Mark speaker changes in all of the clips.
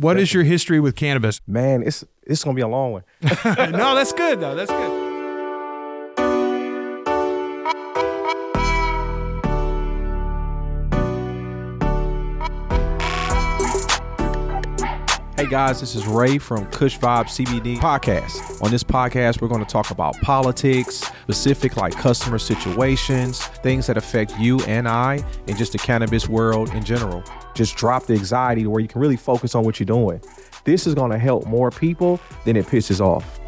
Speaker 1: What is your history with cannabis?
Speaker 2: Man, it's it's gonna be a long one.
Speaker 1: no, that's good though. That's good.
Speaker 2: Guys, this is Ray from Kush Vibe CBD podcast. On this podcast, we're going to talk about politics, specific like customer situations, things that affect you and I, and just the cannabis world in general. Just drop the anxiety where you can really focus on what you're doing. This is going to help more people than it pisses off.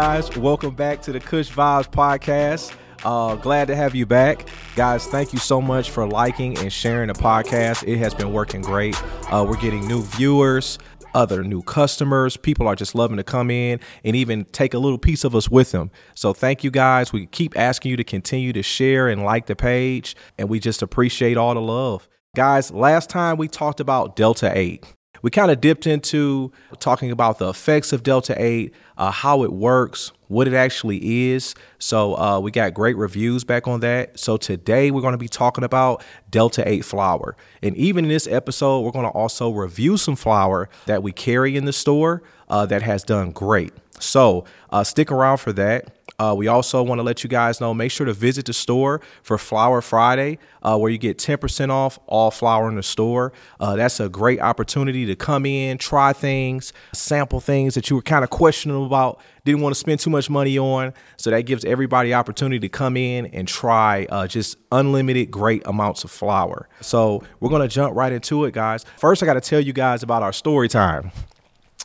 Speaker 2: Guys, welcome back to the Kush Vibes podcast. Uh, glad to have you back, guys. Thank you so much for liking and sharing the podcast. It has been working great. Uh, we're getting new viewers, other new customers. People are just loving to come in and even take a little piece of us with them. So thank you guys. We keep asking you to continue to share and like the page, and we just appreciate all the love. Guys, last time we talked about Delta 8 we kind of dipped into talking about the effects of Delta 8, uh, how it works, what it actually is. So uh, we got great reviews back on that. So today we're going to be talking about Delta 8 flower. And even in this episode, we're going to also review some flower that we carry in the store uh, that has done great. So uh, stick around for that. Uh, we also want to let you guys know make sure to visit the store for Flower Friday, uh, where you get 10% off all flower in the store. Uh, that's a great opportunity to come in, try things, sample things that you were kind of questioning about, didn't want to spend too much money on. So that gives everybody opportunity to come in and try uh, just unlimited great amounts of flower. So we're going to jump right into it, guys. First, I got to tell you guys about our story time.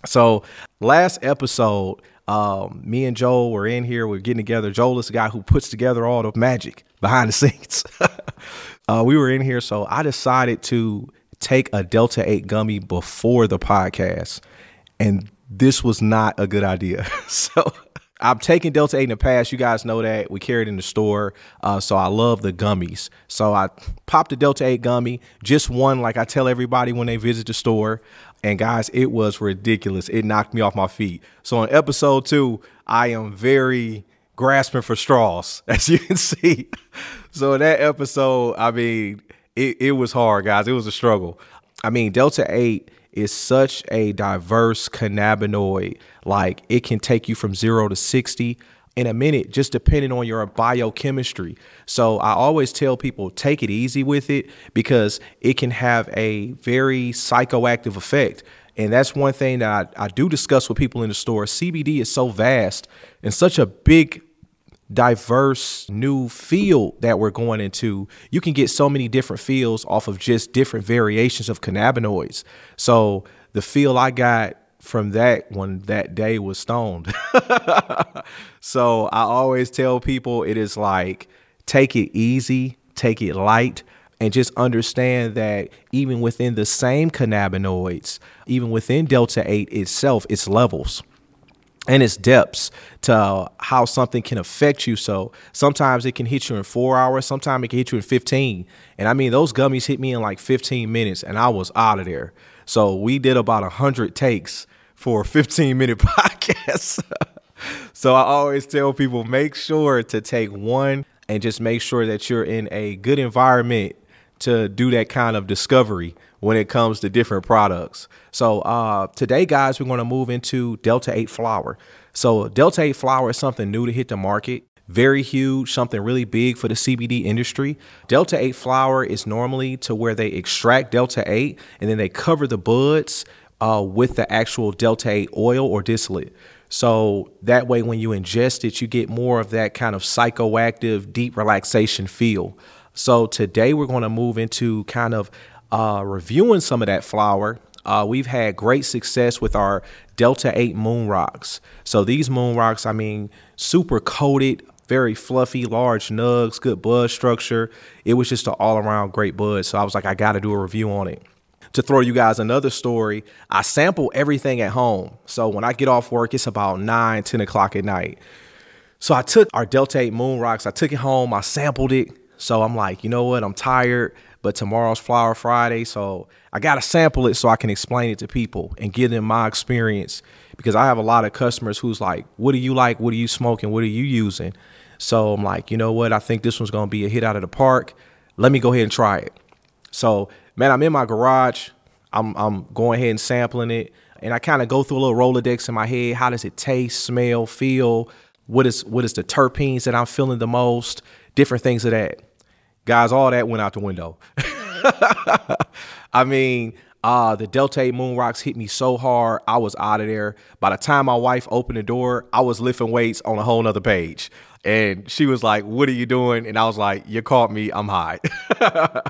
Speaker 2: So last episode, um, me and Joel were in here. We're getting together. Joel is the guy who puts together all the magic behind the scenes. uh, we were in here, so I decided to take a Delta 8 gummy before the podcast, and this was not a good idea. so I've taken Delta 8 in the past. You guys know that. We carry it in the store. Uh, so I love the gummies. So I popped a Delta 8 gummy, just one, like I tell everybody when they visit the store. And guys, it was ridiculous. It knocked me off my feet. So on episode two, I am very grasping for straws, as you can see. So in that episode, I mean, it, it was hard, guys. It was a struggle. I mean, Delta 8 is such a diverse cannabinoid. Like it can take you from zero to 60 in a minute, just depending on your biochemistry. So I always tell people take it easy with it because it can have a very psychoactive effect. And that's one thing that I, I do discuss with people in the store. CBD is so vast and such a big diverse new field that we're going into, you can get so many different fields off of just different variations of cannabinoids. So the feel I got from that when that day was stoned. so I always tell people it is like take it easy, take it light, and just understand that even within the same cannabinoids, even within Delta 8 itself, it's levels and its depths to how something can affect you. So sometimes it can hit you in four hours, sometimes it can hit you in 15. And I mean, those gummies hit me in like 15 minutes and I was out of there. So we did about 100 takes for a 15 minute podcast. so I always tell people make sure to take one and just make sure that you're in a good environment to do that kind of discovery when it comes to different products. So uh, today, guys, we're going to move into Delta 8 flower. So Delta 8 flower is something new to hit the market. Very huge, something really big for the CBD industry. Delta 8 flower is normally to where they extract Delta 8 and then they cover the buds uh, with the actual Delta 8 oil or distillate. So that way, when you ingest it, you get more of that kind of psychoactive, deep relaxation feel. So today, we're going to move into kind of uh, reviewing some of that flower. Uh, we've had great success with our Delta 8 moon rocks. So these moon rocks, I mean, super coated, very fluffy, large nugs, good bud structure. It was just an all around great bud. So I was like, I got to do a review on it to throw you guys another story, I sample everything at home. So when I get off work, it's about 9, 10 o'clock at night. So I took our Delta 8 Moon Rocks, I took it home, I sampled it. So I'm like, you know what? I'm tired, but tomorrow's Flower Friday. So I got to sample it so I can explain it to people and give them my experience because I have a lot of customers who's like, what do you like? What are you smoking? What are you using? So I'm like, you know what? I think this one's going to be a hit out of the park. Let me go ahead and try it. So, man, I'm in my garage. I'm, I'm going ahead and sampling it. And I kind of go through a little Rolodex in my head. How does it taste, smell, feel? What is what is the terpenes that I'm feeling the most? Different things of that. Guys, all that went out the window. I mean, uh, the Delta 8 Moon Rocks hit me so hard, I was out of there. By the time my wife opened the door, I was lifting weights on a whole nother page. And she was like, What are you doing? And I was like, You caught me, I'm high.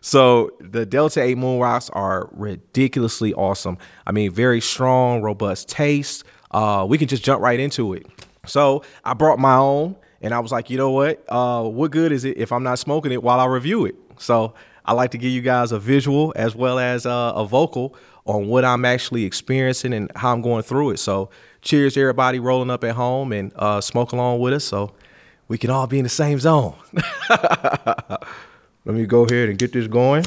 Speaker 2: so the Delta 8 Moon Rocks are ridiculously awesome. I mean, very strong, robust taste. Uh, we can just jump right into it. So I brought my own and I was like, you know what? Uh, what good is it if I'm not smoking it while I review it? So I like to give you guys a visual as well as uh, a vocal on what I'm actually experiencing and how I'm going through it. So cheers everybody rolling up at home and uh, smoke along with us so we can all be in the same zone. Let me go ahead and get this going.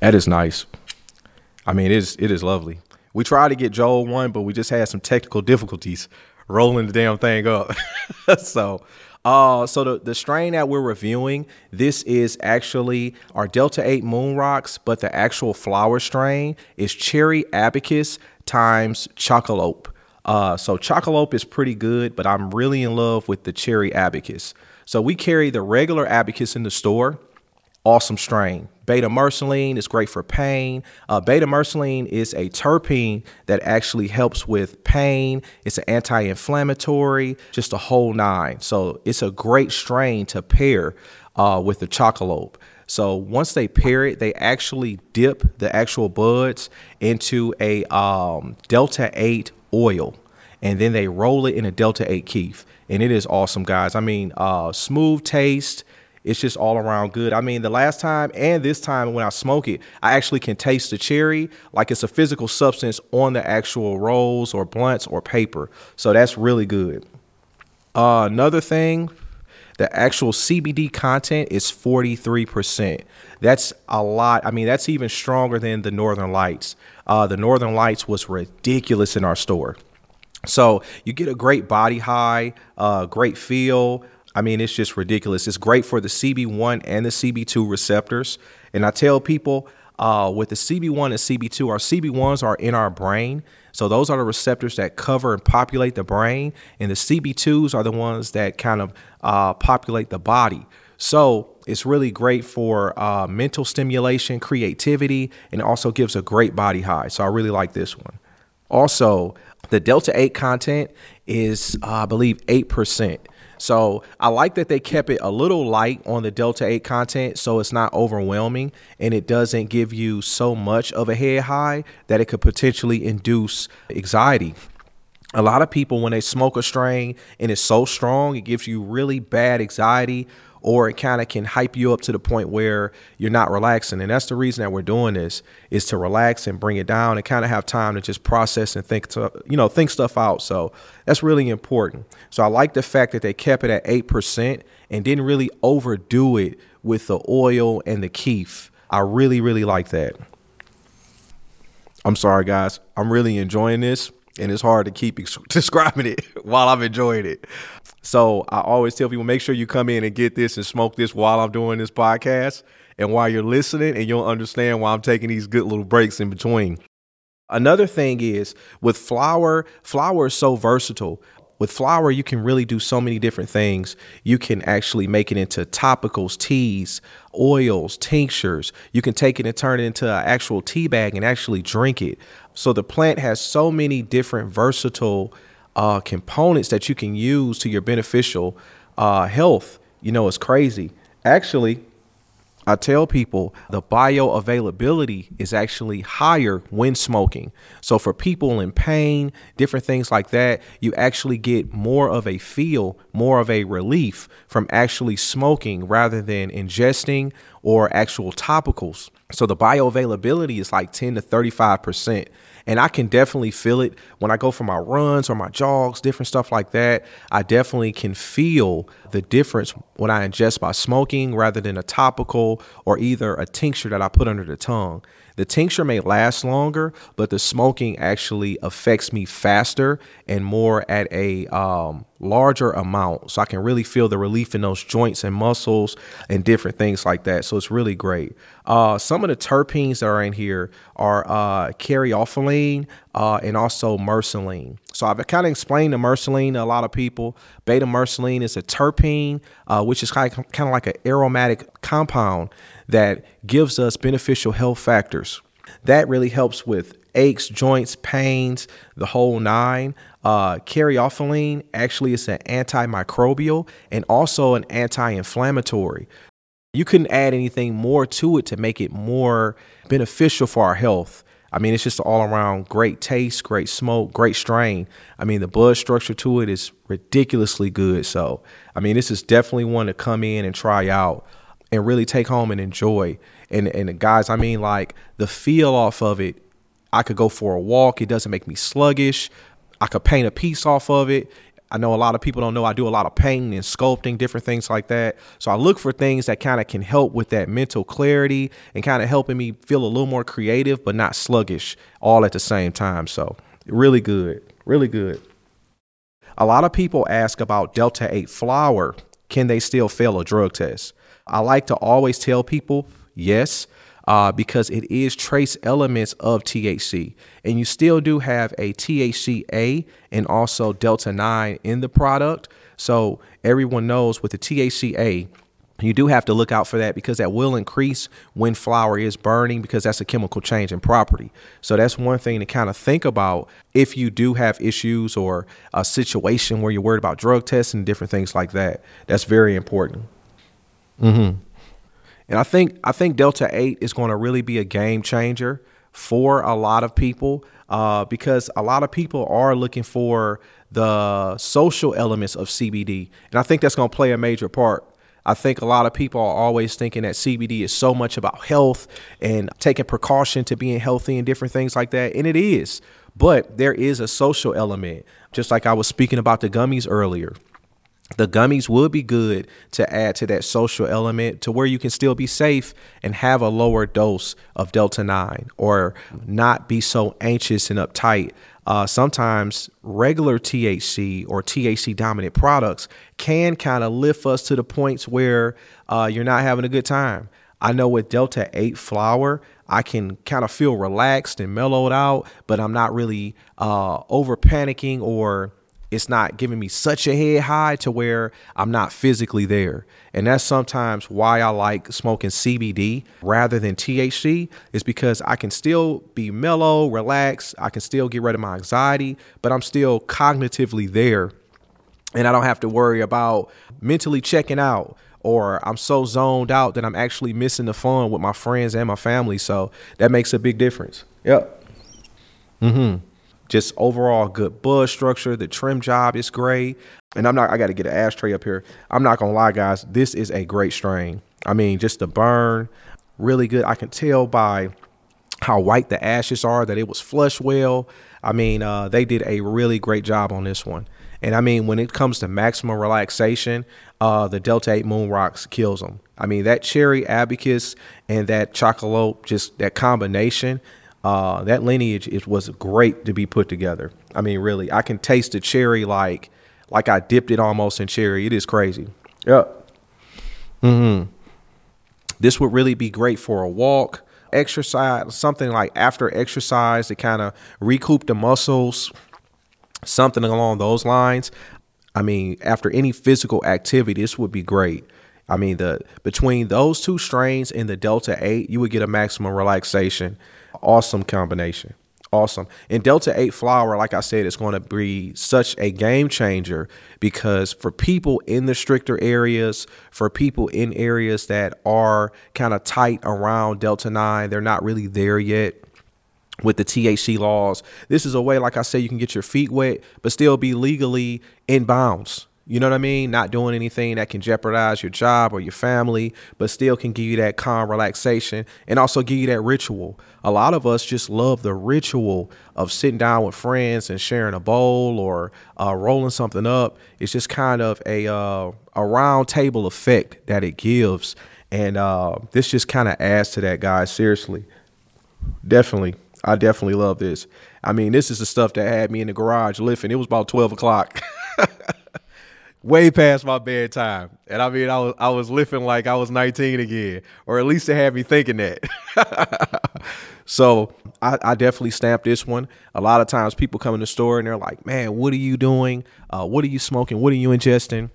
Speaker 2: That is nice. I mean, it is it is lovely. We tried to get Joel one, but we just had some technical difficulties rolling the damn thing up. so uh, so the, the strain that we're reviewing, this is actually our Delta 8 Moon Rocks, but the actual flower strain is Cherry Abacus times Chocolope. Uh, so Chocolope is pretty good, but I'm really in love with the Cherry Abacus. So we carry the regular Abacus in the store awesome strain. Beta myrcene is great for pain. Uh, beta myrcene is a terpene that actually helps with pain. It's an anti inflammatory, just a whole nine. So it's a great strain to pair uh, with the chocolope. So once they pair it, they actually dip the actual buds into a um, Delta 8 oil and then they roll it in a Delta 8 keef. And it is awesome, guys. I mean, uh, smooth taste it's just all around good. I mean, the last time and this time when I smoke it, I actually can taste the cherry like it's a physical substance on the actual rolls or blunts or paper. So that's really good. Uh, another thing, the actual CBD content is 43%. That's a lot. I mean, that's even stronger than the Northern Lights. Uh, the Northern Lights was ridiculous in our store. So you get a great body high, uh, great feel. I mean, it's just ridiculous. It's great for the CB1 and the CB2 receptors. And I tell people uh, with the CB1 and CB2, our CB1s are in our brain. So those are the receptors that cover and populate the brain. And the CB2s are the ones that kind of uh, populate the body. So it's really great for uh, mental stimulation, creativity, and also gives a great body high. So I really like this one. Also, the Delta 8 content is, uh, I believe, 8%. So I like that they kept it a little light on the Delta 8 content so it's not overwhelming and it doesn't give you so much of a head high that it could potentially induce anxiety. A lot of people, when they smoke a strain and it's so strong, it gives you really bad anxiety or it kind of can hype you up to the point where you're not relaxing. And that's the reason that we're doing this is to relax and bring it down and kind of have time to just process and think, to, you know, think stuff out. So that's really important. So I like the fact that they kept it at 8% and didn't really overdo it with the oil and the keef. I really, really like that. I'm sorry, guys. I'm really enjoying this and it's hard to keep ex- describing it while I'm enjoying it. So I always tell people make sure you come in and get this and smoke this while I'm doing this podcast and while you're listening, and you'll understand why I'm taking these good little breaks in between. Another thing is with flower, flower is so versatile. With flower, you can really do so many different things. You can actually make it into topicals, teas, oils, tinctures. You can take it and turn it into an actual tea bag and actually drink it. So the plant has so many different versatile uh, components that you can use to your beneficial uh, health. You know, it's crazy. Actually, I tell people the bioavailability is actually higher when smoking. So, for people in pain, different things like that, you actually get more of a feel, more of a relief from actually smoking rather than ingesting or actual topicals. So, the bioavailability is like 10 to 35%. And I can definitely feel it when I go for my runs or my jogs, different stuff like that. I definitely can feel the difference when I ingest by smoking rather than a topical or either a tincture that I put under the tongue. The tincture may last longer, but the smoking actually affects me faster and more at a um, larger amount. So I can really feel the relief in those joints and muscles and different things like that. So it's really great. Uh, some of the terpenes that are in here are uh, uh, and also myrcene. So I've kind of explained the myrcene to a lot of people. Beta myrcene is a terpene, uh, which is kind of, like an aromatic compound that gives us beneficial health factors. That really helps with aches, joints, pains, the whole nine. Uh, actually is an antimicrobial and also an anti-inflammatory. You couldn't add anything more to it to make it more beneficial for our health. I mean, it's just all around great taste, great smoke, great strain. I mean, the bud structure to it is ridiculously good. So, I mean, this is definitely one to come in and try out and really take home and enjoy. And and guys, I mean, like the feel off of it. I could go for a walk. It doesn't make me sluggish. I could paint a piece off of it. I know a lot of people don't know I do a lot of painting and sculpting, different things like that. So I look for things that kind of can help with that mental clarity and kind of helping me feel a little more creative, but not sluggish all at the same time. So really good, really good. A lot of people ask about Delta 8 flower. Can they still fail a drug test? I like to always tell people yes, uh, because it is trace elements of THC. And you still do have a THCA and also Delta 9 in the product. So everyone knows with the THCA, you do have to look out for that because that will increase when flower is burning because that's a chemical change in property. So that's one thing to kind of think about if you do have issues or a situation where you're worried about drug tests and different things like that. That's very important. Mm-hmm. And I think I think Delta 8 is going to really be a game changer for a lot of people uh, because a lot of people are looking for the social elements of CBD. And I think that's going to play a major part. I think a lot of people are always thinking that CBD is so much about health and taking precaution to being healthy and different things like that. And it is. But there is a social element, just like I was speaking about the gummies earlier the gummies would be good to add to that social element to where you can still be safe and have a lower dose of Delta 9 or not be so anxious and uptight. Uh, sometimes regular THC or THC dominant products can kind of lift us to the points where uh, you're not having a good time. I know with Delta 8 flower, I can kind of feel relaxed and mellowed out, but I'm not really uh, over panicking or it's not giving me such a head high to where I'm not physically there. And that's sometimes why I like smoking CBD rather than THC, is because I can still be mellow, relaxed, I can still get rid of my anxiety, but I'm still cognitively there. And I don't have to worry about mentally checking out or I'm so zoned out that I'm actually missing the fun with my friends and my family. So that makes a big difference. Yep. Mm-hmm just overall good bud structure. The trim job is great. And I'm not, I got to get an ashtray up here. I'm not going to lie, guys. This is a great strain. I mean, just the burn, really good. I can tell by how white the ashes are that it was flushed well. I mean, uh, they did a really great job on this one. And I mean, when it comes to maximum relaxation, uh, the Delta 8 Moon Rocks kills them. I mean, that cherry abacus and that Chocolope, just that combination, uh, that lineage it was great to be put together. I mean, really, I can taste the cherry like like I dipped it almost in cherry. It is crazy. Yep. Mm-hmm. This would really be great for a walk, exercise, something like after exercise to kind of recoup the muscles, something along those lines. I mean, after any physical activity, this would be great. I mean, the between those two strains and the Delta 8, you would get a maximum relaxation awesome combination. Awesome. And Delta 8 flower, like I said, is going to be such a game changer because for people in the stricter areas, for people in areas that are kind of tight around Delta 9, they're not really there yet with the THC laws. This is a way, like I said, you can get your feet wet, but still be legally in bounds. You know what I mean? Not doing anything that can jeopardize your job or your family, but still can give you that calm relaxation and also give you that ritual. A lot of us just love the ritual of sitting down with friends and sharing a bowl or uh, rolling something up. It's just kind of a uh, a round table effect that it gives, and uh, this just kind of adds to that, guys. Seriously, definitely, I definitely love this. I mean, this is the stuff that had me in the garage lifting. It was about twelve o'clock. way past my bedtime. And I mean, I was I was lifting like I was 19 again, or at least it had me thinking that. so I, I, definitely stamped this one. A lot of times people come in the store and they're like, "Man, what are you doing? Uh, what are you smoking? What are you ingesting?"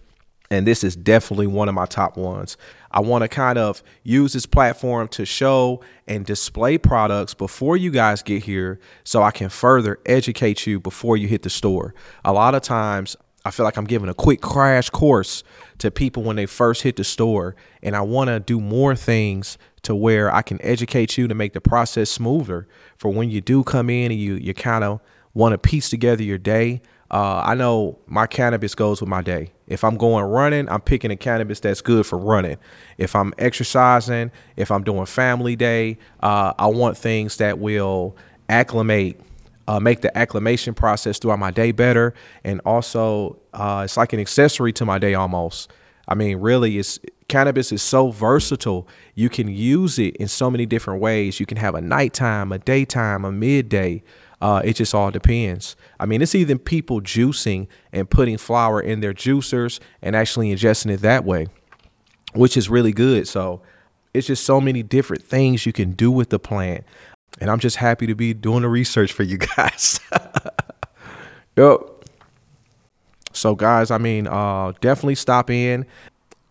Speaker 2: And this is definitely one of my top ones. I want to kind of use this platform to show and display products before you guys get here so I can further educate you before you hit the store. A lot of times I feel like I'm giving a quick crash course to people when they first hit the store. And I want to do more things to where I can educate you to make the process smoother for when you do come in and you, you kind of want to piece together your day. Uh, I know my cannabis goes with my day. If I'm going running, I'm picking a cannabis that's good for running. If I'm exercising, if I'm doing family day, uh, I want things that will acclimate uh, make the acclimation process throughout my day better. And also, uh, it's like an accessory to my day almost. I mean, really, it's cannabis is so versatile. You can use it in so many different ways. You can have a nighttime, a daytime, a midday. Uh, it just all depends. I mean, it's even people juicing and putting flower in their juicers and actually ingesting it that way, which is really good. So it's just so many different things you can do with the plant. And I'm just happy to be doing the research for you guys. yep. So guys, I mean, uh, definitely stop in.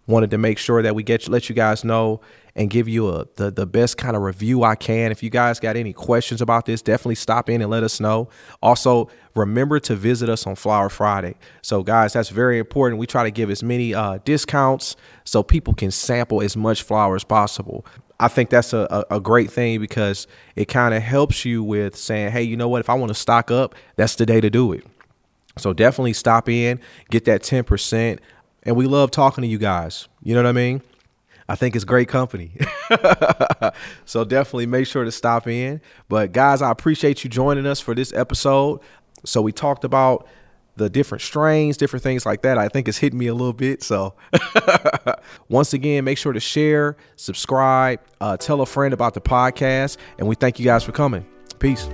Speaker 2: Wanted to make sure that we get let you guys know and give you a the, the best kind of review I can. If you guys got any questions about this, definitely stop in and let us know. Also, remember to visit us on Flower Friday. So, guys, that's very important. We try to give as many uh, discounts so people can sample as much flower as possible. I think that's a, a, great thing because it kind of helps you with saying, hey, you know what? If I want to stock up, that's the day to do it. So definitely stop in, get that 10%. And we love talking to you guys. You know what I mean? I think it's great company. so definitely make sure to stop in. But guys, I appreciate you joining us for this episode. So we talked about the different strains, different things like that. I think it's hitting me a little bit. So, once again, make sure to share, subscribe, uh, tell a friend about the podcast, and we thank you guys for coming. Peace.